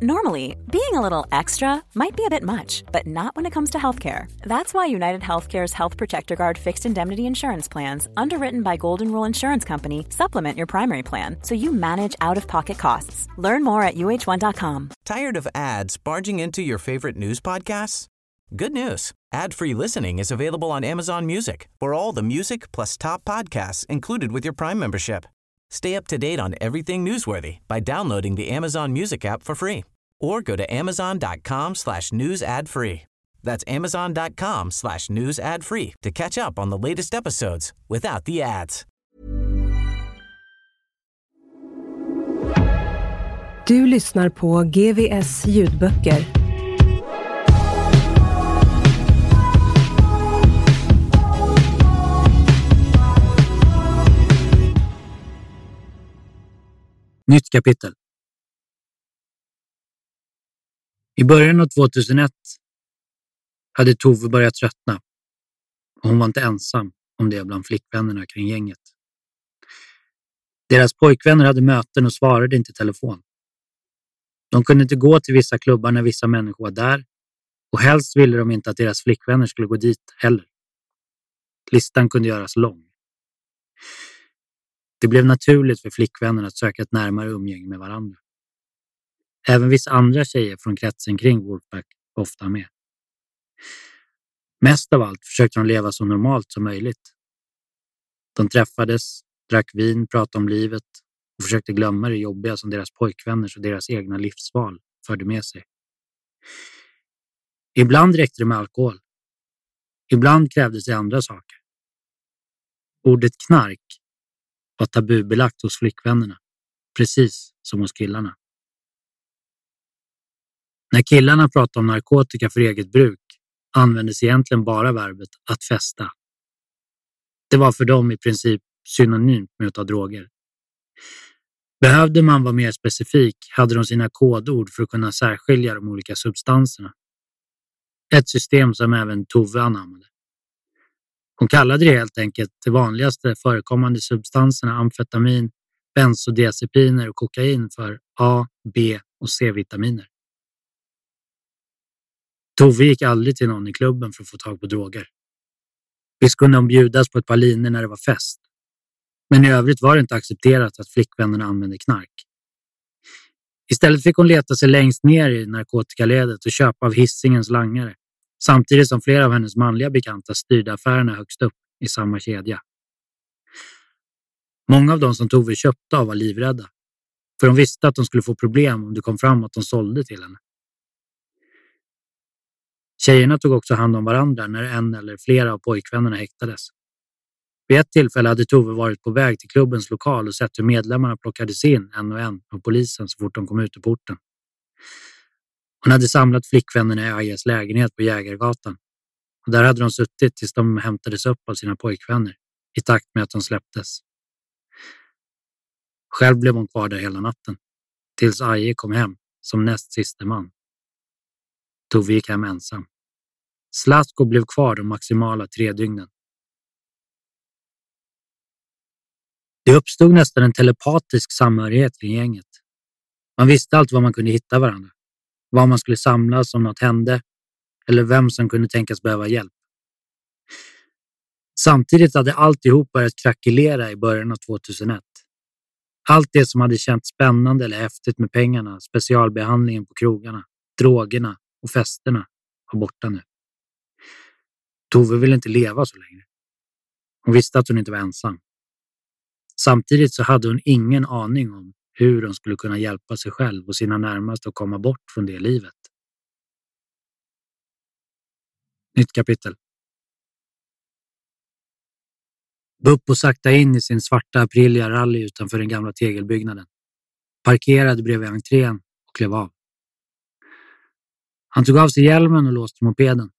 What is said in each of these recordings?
Normally, being a little extra might be a bit much, but not when it comes to healthcare. That's why United Healthcare's Health Protector Guard fixed indemnity insurance plans, underwritten by Golden Rule Insurance Company, supplement your primary plan so you manage out of pocket costs. Learn more at uh1.com. Tired of ads barging into your favorite news podcasts? Good news. Ad-free listening is available on Amazon Music for all the music plus top podcasts included with your Prime membership. Stay up to date on everything newsworthy by downloading the Amazon Music app for free or go to amazon.com slash news ad free. That's amazon.com slash news ad free to catch up on the latest episodes without the ads. Du lyssnar på GVS ljudböcker. Nytt kapitel. I början av 2001 hade Tove börjat tröttna och hon var inte ensam om det bland flickvännerna kring gänget. Deras pojkvänner hade möten och svarade inte i telefon. De kunde inte gå till vissa klubbar när vissa människor var där och helst ville de inte att deras flickvänner skulle gå dit heller. Listan kunde göras lång. Det blev naturligt för flickvännerna att söka ett närmare umgänge med varandra. Även vissa andra tjejer från kretsen kring Wolfpack var ofta med. Mest av allt försökte de leva så normalt som möjligt. De träffades, drack vin, pratade om livet och försökte glömma det jobbiga som deras pojkvänners och deras egna livsval förde med sig. Ibland räckte det med alkohol. Ibland krävdes det andra saker. Ordet knark var tabubelagt hos flickvännerna, precis som hos killarna. När killarna pratade om narkotika för eget bruk användes egentligen bara verbet att festa. Det var för dem i princip synonymt med att ta droger. Behövde man vara mer specifik hade de sina kodord för att kunna särskilja de olika substanserna. Ett system som även Tove anammade. Hon kallade det helt enkelt de vanligaste förekommande substanserna amfetamin, bensodiazepiner och kokain för A, B och C-vitaminer. Tove gick aldrig till någon i klubben för att få tag på droger. Visst kunde de bjudas på ett par linor när det var fest. Men i övrigt var det inte accepterat att flickvännerna använde knark. Istället fick hon leta sig längst ner i narkotikaledet och köpa av hissingens langare, samtidigt som flera av hennes manliga bekanta styrde affärerna högst upp i samma kedja. Många av de som Tove köpte av var livrädda, för de visste att de skulle få problem om det kom fram att de sålde till henne. Tjejerna tog också hand om varandra när en eller flera av pojkvännerna häktades. Vid ett tillfälle hade Tove varit på väg till klubbens lokal och sett hur medlemmarna plockades in en och en av polisen så fort de kom ut ur porten. Hon hade samlat flickvännerna i Ajas lägenhet på Jägargatan och där hade de suttit tills de hämtades upp av sina pojkvänner i takt med att de släpptes. Själv blev hon kvar där hela natten tills Aje kom hem som näst siste man. Tove gick hem ensam. Slasko blev kvar de maximala tre dygnen. Det uppstod nästan en telepatisk samhörighet kring gänget. Man visste allt var man kunde hitta varandra, var man skulle samlas om något hände eller vem som kunde tänkas behöva hjälp. Samtidigt hade alltihop börjat krackelera i början av 2001. Allt det som hade känts spännande eller häftigt med pengarna, specialbehandlingen på krogarna, drogerna och festerna var borta nu. Tove ville inte leva så länge. Hon visste att hon inte var ensam. Samtidigt så hade hon ingen aning om hur de skulle kunna hjälpa sig själv och sina närmaste att komma bort från det livet. Nytt kapitel. Buppo sakta in i sin svarta Aprilia rally utanför den gamla tegelbyggnaden. Parkerade bredvid entrén och klev av. Han tog av sig hjälmen och låste mopeden.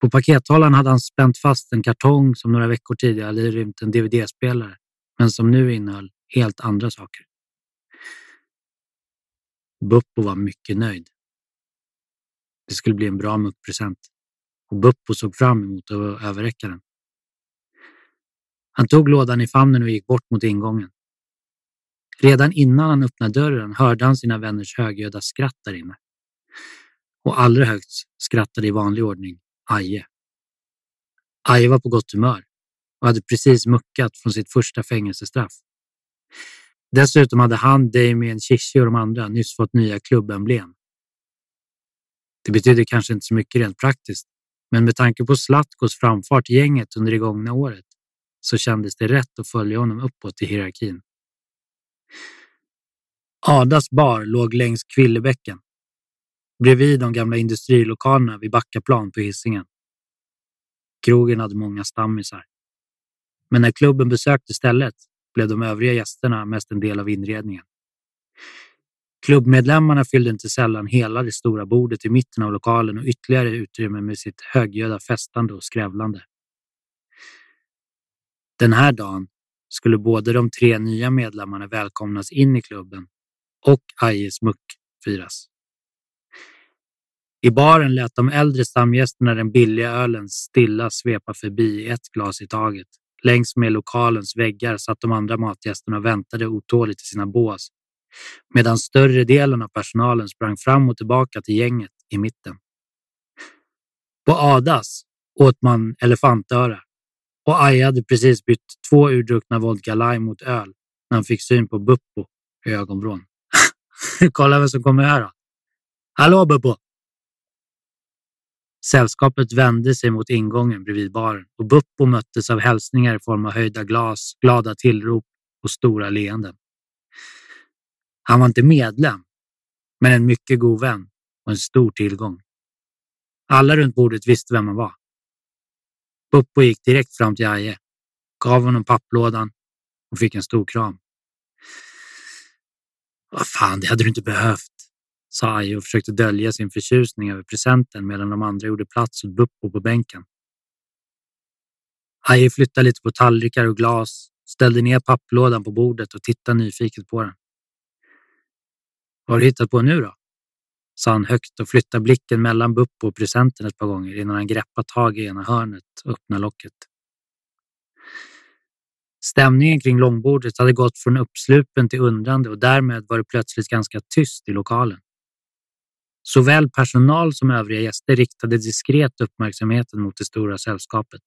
På pakethållaren hade han spänt fast en kartong som några veckor tidigare hade rymt en DVD-spelare, men som nu innehöll helt andra saker. Buppo var mycket nöjd. Det skulle bli en bra muckpresent och Buppo såg fram emot att överräcka den. Han tog lådan i famnen och gick bort mot ingången. Redan innan han öppnade dörren hörde han sina vänners högljudda skratt där inne. Och allra högst skrattade i vanlig ordning Aje. Aje var på gott humör och hade precis muckat från sitt första fängelsestraff. Dessutom hade han, Damien, Chichi och de andra nyss fått nya klubbemblem. Det betydde kanske inte så mycket rent praktiskt, men med tanke på Slatkos framfart i gänget under det gångna året så kändes det rätt att följa honom uppåt i hierarkin. Adas bar låg längs Kvillebäcken, bredvid de gamla industrilokalerna vid Backaplan på Hisingen. Krogen hade många stammisar. Men när klubben besökte stället blev de övriga gästerna mest en del av inredningen. Klubbmedlemmarna fyllde inte sällan hela det stora bordet i mitten av lokalen och ytterligare utrymme med sitt högljudda festande och skrävlande. Den här dagen skulle både de tre nya medlemmarna välkomnas in i klubben och Ajes muck firas. I baren lät de äldre stamgästerna den billiga ölen stilla svepa förbi ett glas i taget. Längs med lokalens väggar satt de andra matgästerna och väntade otåligt i sina bås medan större delen av personalen sprang fram och tillbaka till gänget i mitten. På Adas åt man elefantöra och Aj hade precis bytt två urdruckna vodka lime mot öl när han fick syn på Buppo i ögonvrån. Kolla vem som kommer här då. Hallå Buppo! Sällskapet vände sig mot ingången bredvid baren och Buppo möttes av hälsningar i form av höjda glas, glada tillrop och stora leenden. Han var inte medlem, men en mycket god vän och en stor tillgång. Alla runt bordet visste vem han var. Buppo gick direkt fram till Aje, gav honom papplådan och fick en stor kram. Vad fan, det hade du inte behövt, sa Aje och försökte dölja sin förtjusning över presenten medan de andra gjorde plats åt Buppo på bänken. Aje flyttade lite på tallrikar och glas, ställde ner papplådan på bordet och tittade nyfiket på den. Vad har du hittat på nu då? sa han högt och flyttade blicken mellan Buppo och presenten ett par gånger innan han greppade tag i ena hörnet och öppnade locket. Stämningen kring långbordet hade gått från uppslupen till undrande och därmed var det plötsligt ganska tyst i lokalen. Såväl personal som övriga gäster riktade diskret uppmärksamheten mot det stora sällskapet.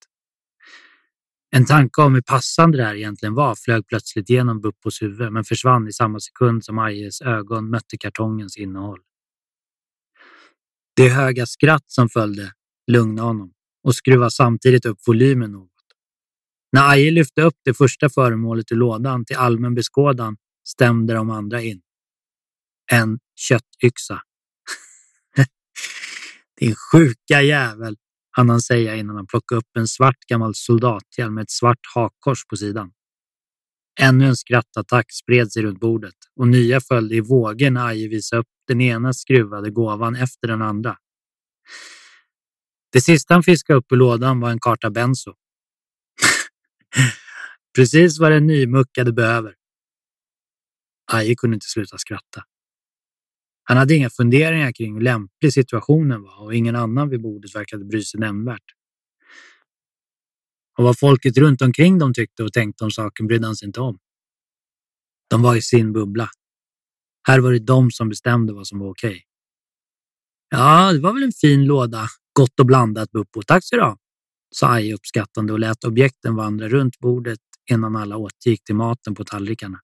En tanke om hur passande det här egentligen var flög plötsligt genom Buppos huvud men försvann i samma sekund som Ajes ögon mötte kartongens innehåll. Det höga skratt som följde lugnade honom och skruvade samtidigt upp volymen något. När Aje lyfte upp det första föremålet ur lådan till allmän beskådan stämde de andra in. En köttyxa. Din sjuka jävel, hann han säga innan han plockade upp en svart gammal soldathjälm med ett svart hakkors på sidan. Ännu en skrattattack spred sig runt bordet och nya följde i vågor när Aje visade upp den ena skruvade gåvan efter den andra. Det sista han fiskade upp ur lådan var en karta benso. Precis vad den nymuckade behöver. Aje kunde inte sluta skratta. Han hade inga funderingar kring hur lämplig situationen var och ingen annan vid bordet verkade bry sig nämnvärt. Och vad folket runt omkring dem tyckte och tänkte om saken brydde han sig inte om. De var i sin bubbla. Här var det de som bestämde vad som var okej. Okay. Ja, det var väl en fin låda. Gott och blandat, Buppo. Tack så du ha, sa Aj uppskattande och lät objekten vandra runt bordet innan alla återgick till maten på tallrikarna.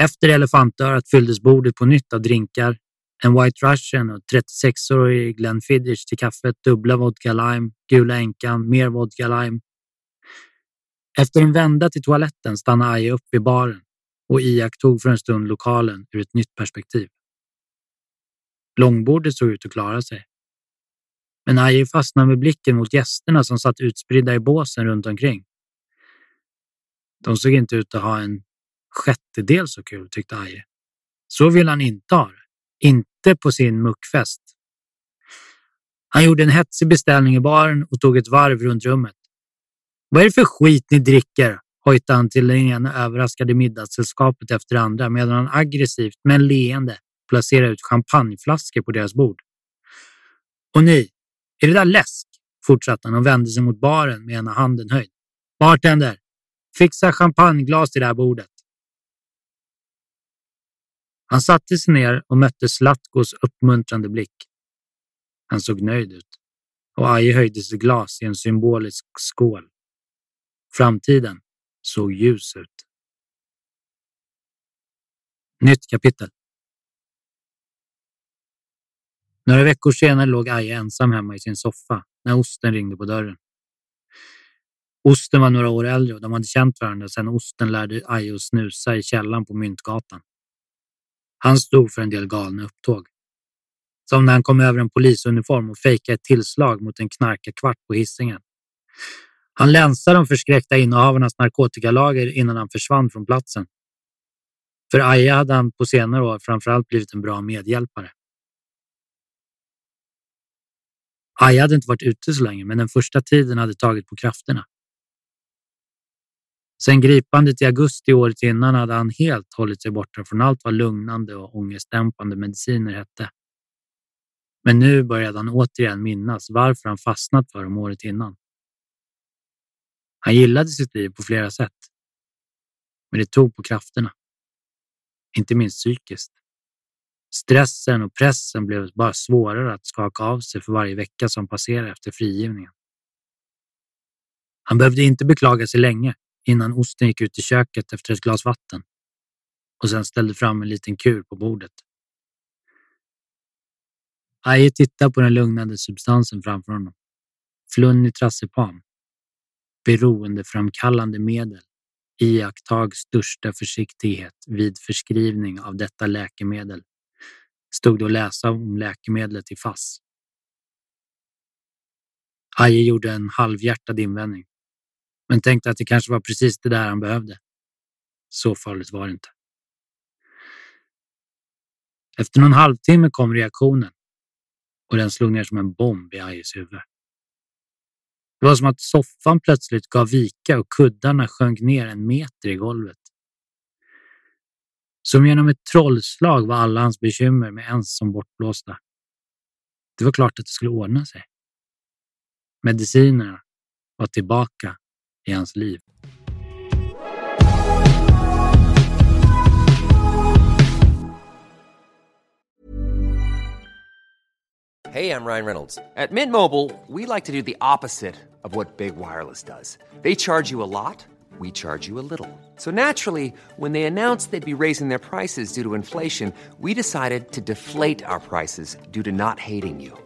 Efter elefantörat fylldes bordet på nytt av drinkar, en White Russian och 36-årig Glenfiddich till kaffet, dubbla vodka lime, gula änkan, mer vodka lime. Efter en vända till toaletten stannade Aje upp vid baren och iakttog för en stund lokalen ur ett nytt perspektiv. Långbordet såg ut att klara sig. Men Aje fastnade med blicken mot gästerna som satt utspridda i båsen runt omkring. De såg inte ut att ha en sjättedel så kul, tyckte Aje. Så vill han inte ha det. Inte på sin muckfest. Han gjorde en hetsig beställning i baren och tog ett varv runt rummet. Vad är det för skit ni dricker? hojtade han till det ena överraskade middagssällskapet efter det andra medan han aggressivt, men leende, placerade ut champagneflaskor på deras bord. Och ni, är det där läsk? fortsatte han och vände sig mot baren med ena handen höjd. Bartender, fixa champagneglas till det här bordet. Han satte sig ner och mötte Slatkos uppmuntrande blick. Han såg nöjd ut och Aje höjde sitt glas i en symbolisk skål. Framtiden såg ljus ut. Nytt kapitel. Några veckor senare låg Aje ensam hemma i sin soffa när osten ringde på dörren. Osten var några år äldre och de hade känt varandra sedan osten lärde Aje att snusa i källan på Myntgatan. Han stod för en del galna upptåg. Som när han kom över en polisuniform och fejkade ett tillslag mot en knarkarkvart på hissingen. Han länsade de förskräckta innehavarnas narkotikalager innan han försvann från platsen. För Aja hade han på senare år framförallt blivit en bra medhjälpare. Aja hade inte varit ute så länge, men den första tiden hade tagit på krafterna. Sen gripandet i augusti året innan hade han helt hållit sig borta från allt vad lugnande och ångestdämpande mediciner hette. Men nu började han återigen minnas varför han fastnat för dem året innan. Han gillade sitt liv på flera sätt. Men det tog på krafterna. Inte minst psykiskt. Stressen och pressen blev bara svårare att skaka av sig för varje vecka som passerade efter frigivningen. Han behövde inte beklaga sig länge innan osten gick ut i köket efter ett glas vatten och sen ställde fram en liten kur på bordet. Aje tittade på den lugnande substansen framför honom. Flunitrazepam. Beroendeframkallande medel. Iakttag största försiktighet vid förskrivning av detta läkemedel. Stod det att läsa om läkemedlet i FASS. Aje gjorde en halvhjärtad invändning, men tänkte att det kanske var precis det där han behövde. Så farligt var det inte. Efter någon halvtimme kom reaktionen och den slog ner som en bomb i Ajes huvud. Det var som att soffan plötsligt gav vika och kuddarna sjönk ner en meter i golvet. Som genom ett trollslag var alla hans bekymmer med ens som bortblåsta. Det var klart att det skulle ordna sig. Medicinerna var tillbaka i hans liv. Hey, I'm Ryan Reynolds. At Mint Mobile, we like to do the opposite of what Big Wireless does. They charge you a lot, we charge you a little. So naturally, when they announced they'd be raising their prices due to inflation, we decided to deflate our prices due to not hating you.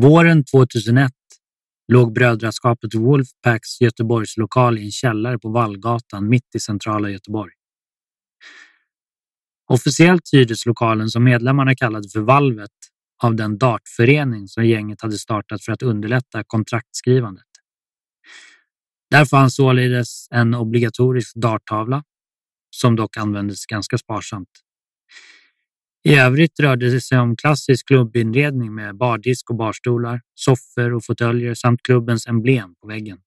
Våren 2001 låg brödraskapet Wolfpacks Göteborgslokal i en källare på Vallgatan mitt i centrala Göteborg. Officiellt hyrdes lokalen som medlemmarna kallade för Valvet av den dartförening som gänget hade startat för att underlätta kontraktskrivandet. Där fanns således en obligatorisk darttavla som dock användes ganska sparsamt. I övrigt rörde det sig om klassisk klubbinredning med bardisk och barstolar, soffor och fåtöljer samt klubbens emblem på väggen.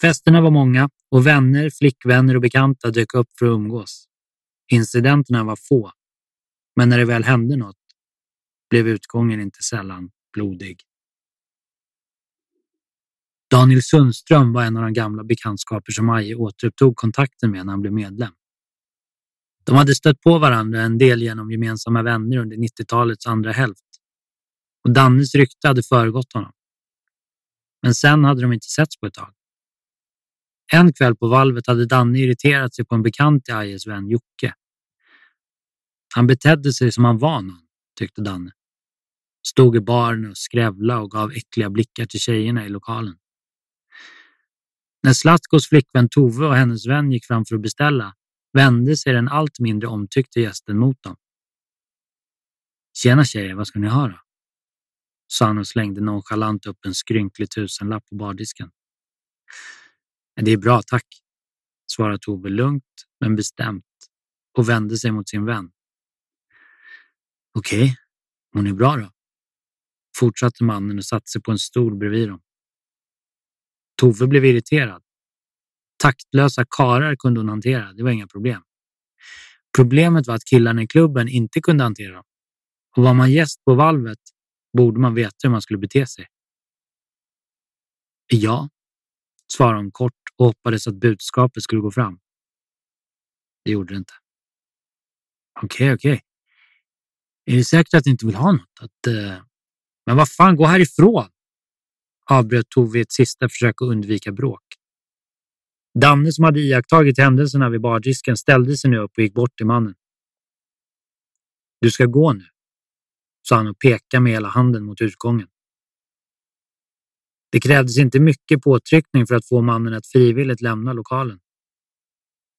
Festerna var många och vänner, flickvänner och bekanta dök upp för att umgås. Incidenterna var få, men när det väl hände något blev utgången inte sällan blodig. Daniel Sundström var en av de gamla bekantskaper som Aje återupptog kontakten med när han blev medlem. De hade stött på varandra en del genom gemensamma vänner under 90-talets andra hälft och Dannes rykte hade föregått honom. Men sen hade de inte setts på ett tag. En kväll på valvet hade Danne irriterat sig på en bekant till Ajes vän Jocke. Han betedde sig som han var någon tyckte Danne. Stod i baren och skrävla och gav äckliga blickar till tjejerna i lokalen. När Slatkos flickvän Tove och hennes vän gick fram för att beställa vände sig den allt mindre omtyckte gästen mot dem. Tjena tjejer, vad ska ni ha då? sa han och slängde nonchalant upp en skrynklig tusenlapp på bardisken. Det är bra, tack, svarade Tove lugnt men bestämt och vände sig mot sin vän. Okej, okay. hon är bra då, fortsatte mannen och satte sig på en stol bredvid dem. Tove blev irriterad. Taktlösa karar kunde hon hantera, det var inga problem. Problemet var att killarna i klubben inte kunde hantera dem. Och var man gäst på valvet borde man veta hur man skulle bete sig. Ja, svarade hon kort och hoppades att budskapet skulle gå fram. Det gjorde det inte. Okej, okay, okej. Okay. Är det säkert att ni inte vill ha något? Att, uh... Men vad fan, gå härifrån! avbröt Tove i ett sista försök att undvika bråk. Danne som hade iakttagit händelserna vid bardisken ställde sig nu upp och gick bort till mannen. Du ska gå nu, sa han och pekade med hela handen mot utgången. Det krävdes inte mycket påtryckning för att få mannen att frivilligt lämna lokalen.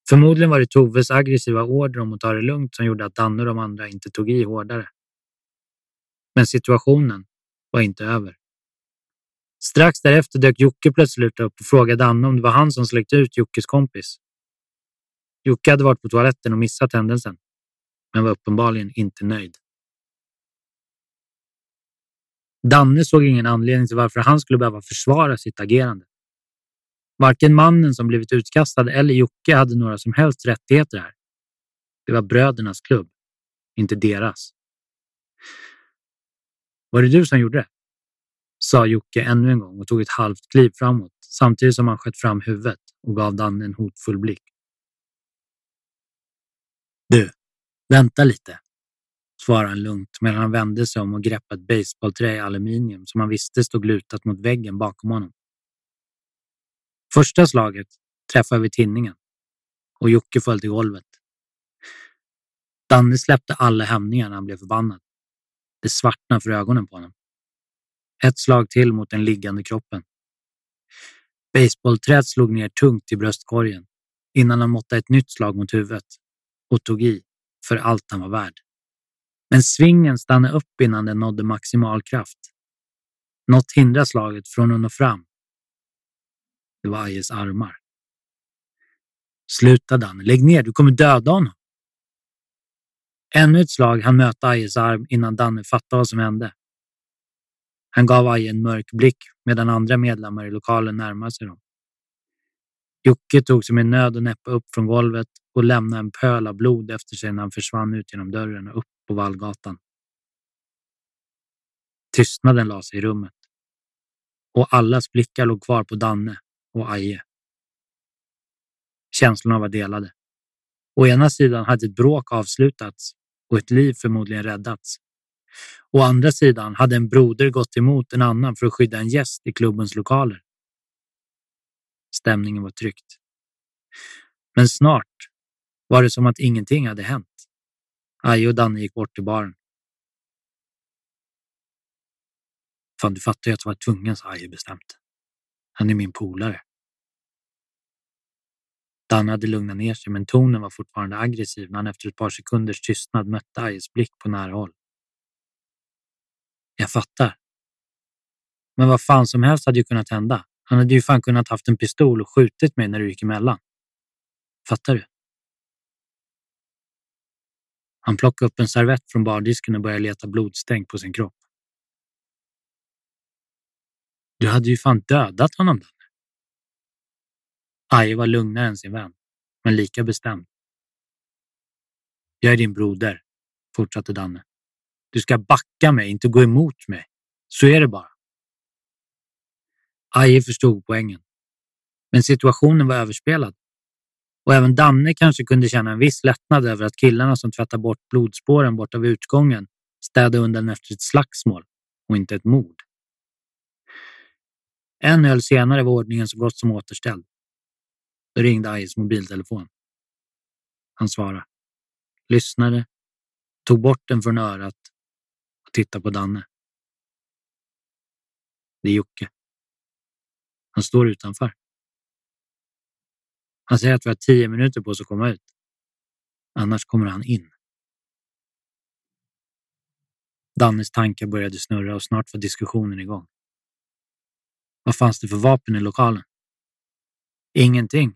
Förmodligen var det Toves aggressiva order om att ta det lugnt som gjorde att Danne och de andra inte tog i hårdare. Men situationen var inte över. Strax därefter dök Jocke plötsligt upp och frågade Danne om det var han som släckte ut Jockes kompis. Jocke hade varit på toaletten och missat händelsen, men var uppenbarligen inte nöjd. Danne såg ingen anledning till varför han skulle behöva försvara sitt agerande. Varken mannen som blivit utkastad eller Jocke hade några som helst rättigheter här. Det var brödernas klubb, inte deras. Var det du som gjorde det? Sa Jocke ännu en gång och tog ett halvt kliv framåt samtidigt som han sköt fram huvudet och gav Danne en hotfull blick. Du, vänta lite, svarade han lugnt medan han vände sig om och greppade ett baseballträ i aluminium som han visste stod lutat mot väggen bakom honom. Första slaget träffade vid tinningen och Jocke föll till golvet. Danne släppte alla hämningar när han blev förbannad. Det svartnade för ögonen på honom. Ett slag till mot den liggande kroppen. Baseballträet slog ner tungt i bröstkorgen innan han måttade ett nytt slag mot huvudet och tog i för allt han var värd. Men svingen stannade upp innan den nådde maximal kraft. Något hindrade slaget från att nå fram. Det var Ajes armar. Sluta Danne, lägg ner, du kommer döda honom. Ännu ett slag han möta Ajes arm innan Danne fattade vad som hände. Han gav Aje en mörk blick medan andra medlemmar i lokalen närmade sig dem. Jocke tog sig med nöd och näppe upp från golvet och lämnade en pöl av blod efter sig när han försvann ut genom dörren och upp på Vallgatan. Tystnaden la sig i rummet och allas blickar låg kvar på Danne och Aje. Känslorna var delade. Å ena sidan hade ett bråk avslutats och ett liv förmodligen räddats. Å andra sidan hade en broder gått emot en annan för att skydda en gäst i klubbens lokaler. Stämningen var tryckt. Men snart var det som att ingenting hade hänt. Aje och Danne gick bort till baren. Fan, du fattar ju att jag var tvungen, sa Aje bestämt. Han är min polare. Danne hade lugnat ner sig, men tonen var fortfarande aggressiv när han efter ett par sekunders tystnad mötte Ajes blick på nära håll. Jag fattar. Men vad fan som helst hade ju kunnat hända. Han hade ju fan kunnat haft en pistol och skjutit mig när du gick emellan. Fattar du? Han plockade upp en servett från bardisken och började leta blodstänk på sin kropp. Du hade ju fan dödat honom, Danne. Aje var lugnare än sin vän, men lika bestämd. Jag är din broder, fortsatte Danne. Du ska backa mig, inte gå emot mig. Så är det bara. Aje förstod poängen. Men situationen var överspelad. Och även Danne kanske kunde känna en viss lättnad över att killarna som tvättade bort blodspåren borta vid utgången städade undan efter ett slagsmål och inte ett mord. En öl senare var ordningen så gott som återställd. Då ringde Ajes mobiltelefon. Han svarade, lyssnade, tog bort den från örat och tittar på Danne. Det är Jocke. Han står utanför. Han säger att vi har tio minuter på oss att komma ut. Annars kommer han in. Dannes tankar började snurra och snart var diskussionen igång. Vad fanns det för vapen i lokalen? Ingenting.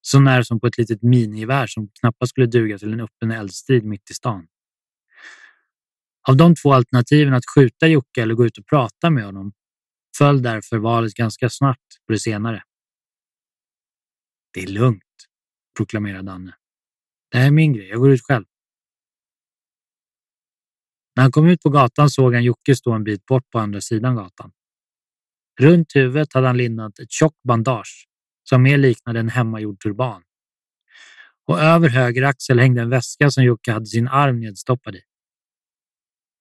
Så när som på ett litet minigevär som knappast skulle duga till en öppen eldstrid mitt i stan. Av de två alternativen att skjuta Jocke eller gå ut och prata med honom föll därför valet ganska snabbt på det senare. Det är lugnt, proklamerade Danne. Det här är min grej, jag går ut själv. När han kom ut på gatan såg han Jocke stå en bit bort på andra sidan gatan. Runt huvudet hade han lindat ett tjockt bandage som mer liknade en hemmagjord turban. Och över höger axel hängde en väska som Jocke hade sin arm nedstoppad i.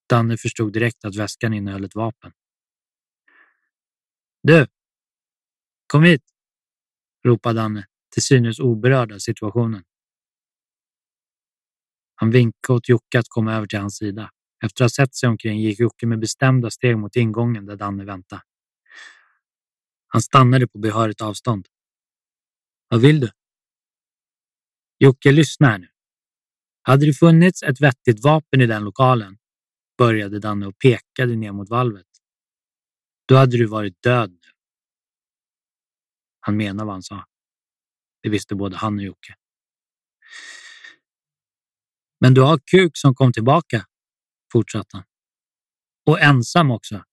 Danne förstod direkt att väskan innehöll ett vapen. Du! Kom hit! ropade Danne, till synes oberörd av situationen. Han vinkade åt Jocke att komma över till hans sida. Efter att ha sett sig omkring gick Jocke med bestämda steg mot ingången där Danne väntade. Han stannade på behörigt avstånd. Vad vill du? Jocke, lyssna här nu. Hade det funnits ett vettigt vapen i den lokalen, började Danne och pekade ner mot valvet. Då hade du varit död nu. Han menade vad han sa. Det visste både han och Jocke. Men du har kuk som kom tillbaka, fortsatte han. Och ensam också.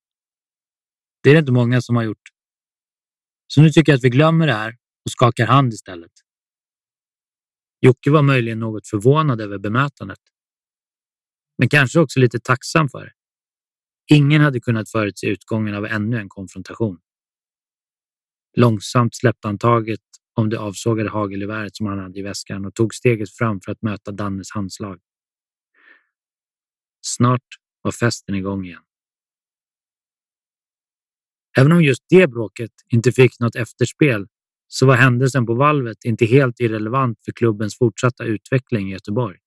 Det är det inte många som har gjort. Så nu tycker jag att vi glömmer det här och skakar hand istället. Jocke var möjligen något förvånad över bemötandet. Men kanske också lite tacksam för. Ingen hade kunnat förutse utgången av ännu en konfrontation. Långsamt släppte han taget om det avsågade hagelgeväret som han hade i väskan och tog steget fram för att möta Dannes handslag. Snart var festen igång igen. Även om just det bråket inte fick något efterspel så var händelsen på valvet inte helt irrelevant för klubbens fortsatta utveckling i Göteborg.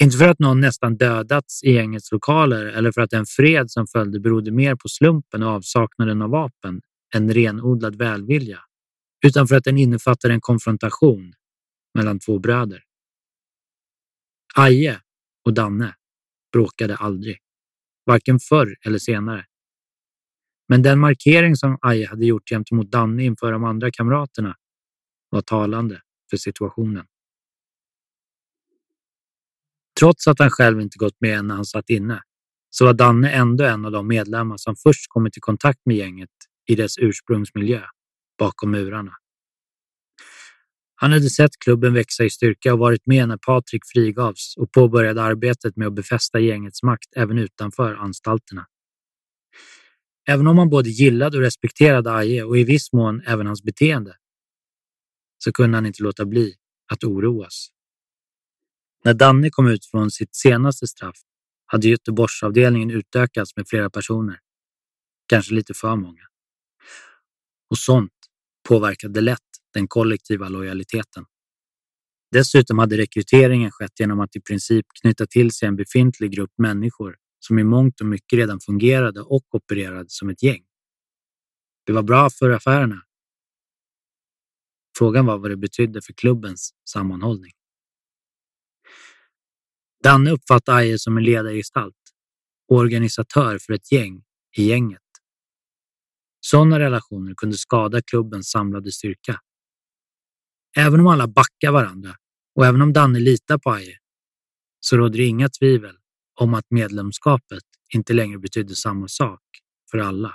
Inte för att någon nästan dödats i gängets lokaler eller för att den fred som följde berodde mer på slumpen och avsaknaden av vapen än renodlad välvilja, utan för att den innefattade en konfrontation mellan två bröder. Aje och Danne bråkade aldrig, varken förr eller senare. Men den markering som Aje hade gjort gentemot Danne inför de andra kamraterna var talande för situationen. Trots att han själv inte gått med när han satt inne så var Danne ändå en av de medlemmar som först kommit i kontakt med gänget i dess ursprungsmiljö bakom murarna. Han hade sett klubben växa i styrka och varit med när Patrik frigavs och påbörjade arbetet med att befästa gängets makt även utanför anstalterna. Även om han både gillade och respekterade Aje och i viss mån även hans beteende så kunde han inte låta bli att oroas. När Danne kom ut från sitt senaste straff hade Göteborgsavdelningen utökats med flera personer. Kanske lite för många. Och sånt påverkade lätt den kollektiva lojaliteten. Dessutom hade rekryteringen skett genom att i princip knyta till sig en befintlig grupp människor som i mångt och mycket redan fungerade och opererade som ett gäng. Det var bra för affärerna. Frågan var vad det betydde för klubbens sammanhållning. Danne uppfattade Aje som en ledargestalt och organisatör för ett gäng i gänget. Sådana relationer kunde skada klubbens samlade styrka. Även om alla backar varandra och även om Danne litar på Aje så råder det inga tvivel om att medlemskapet inte längre betydde samma sak för alla.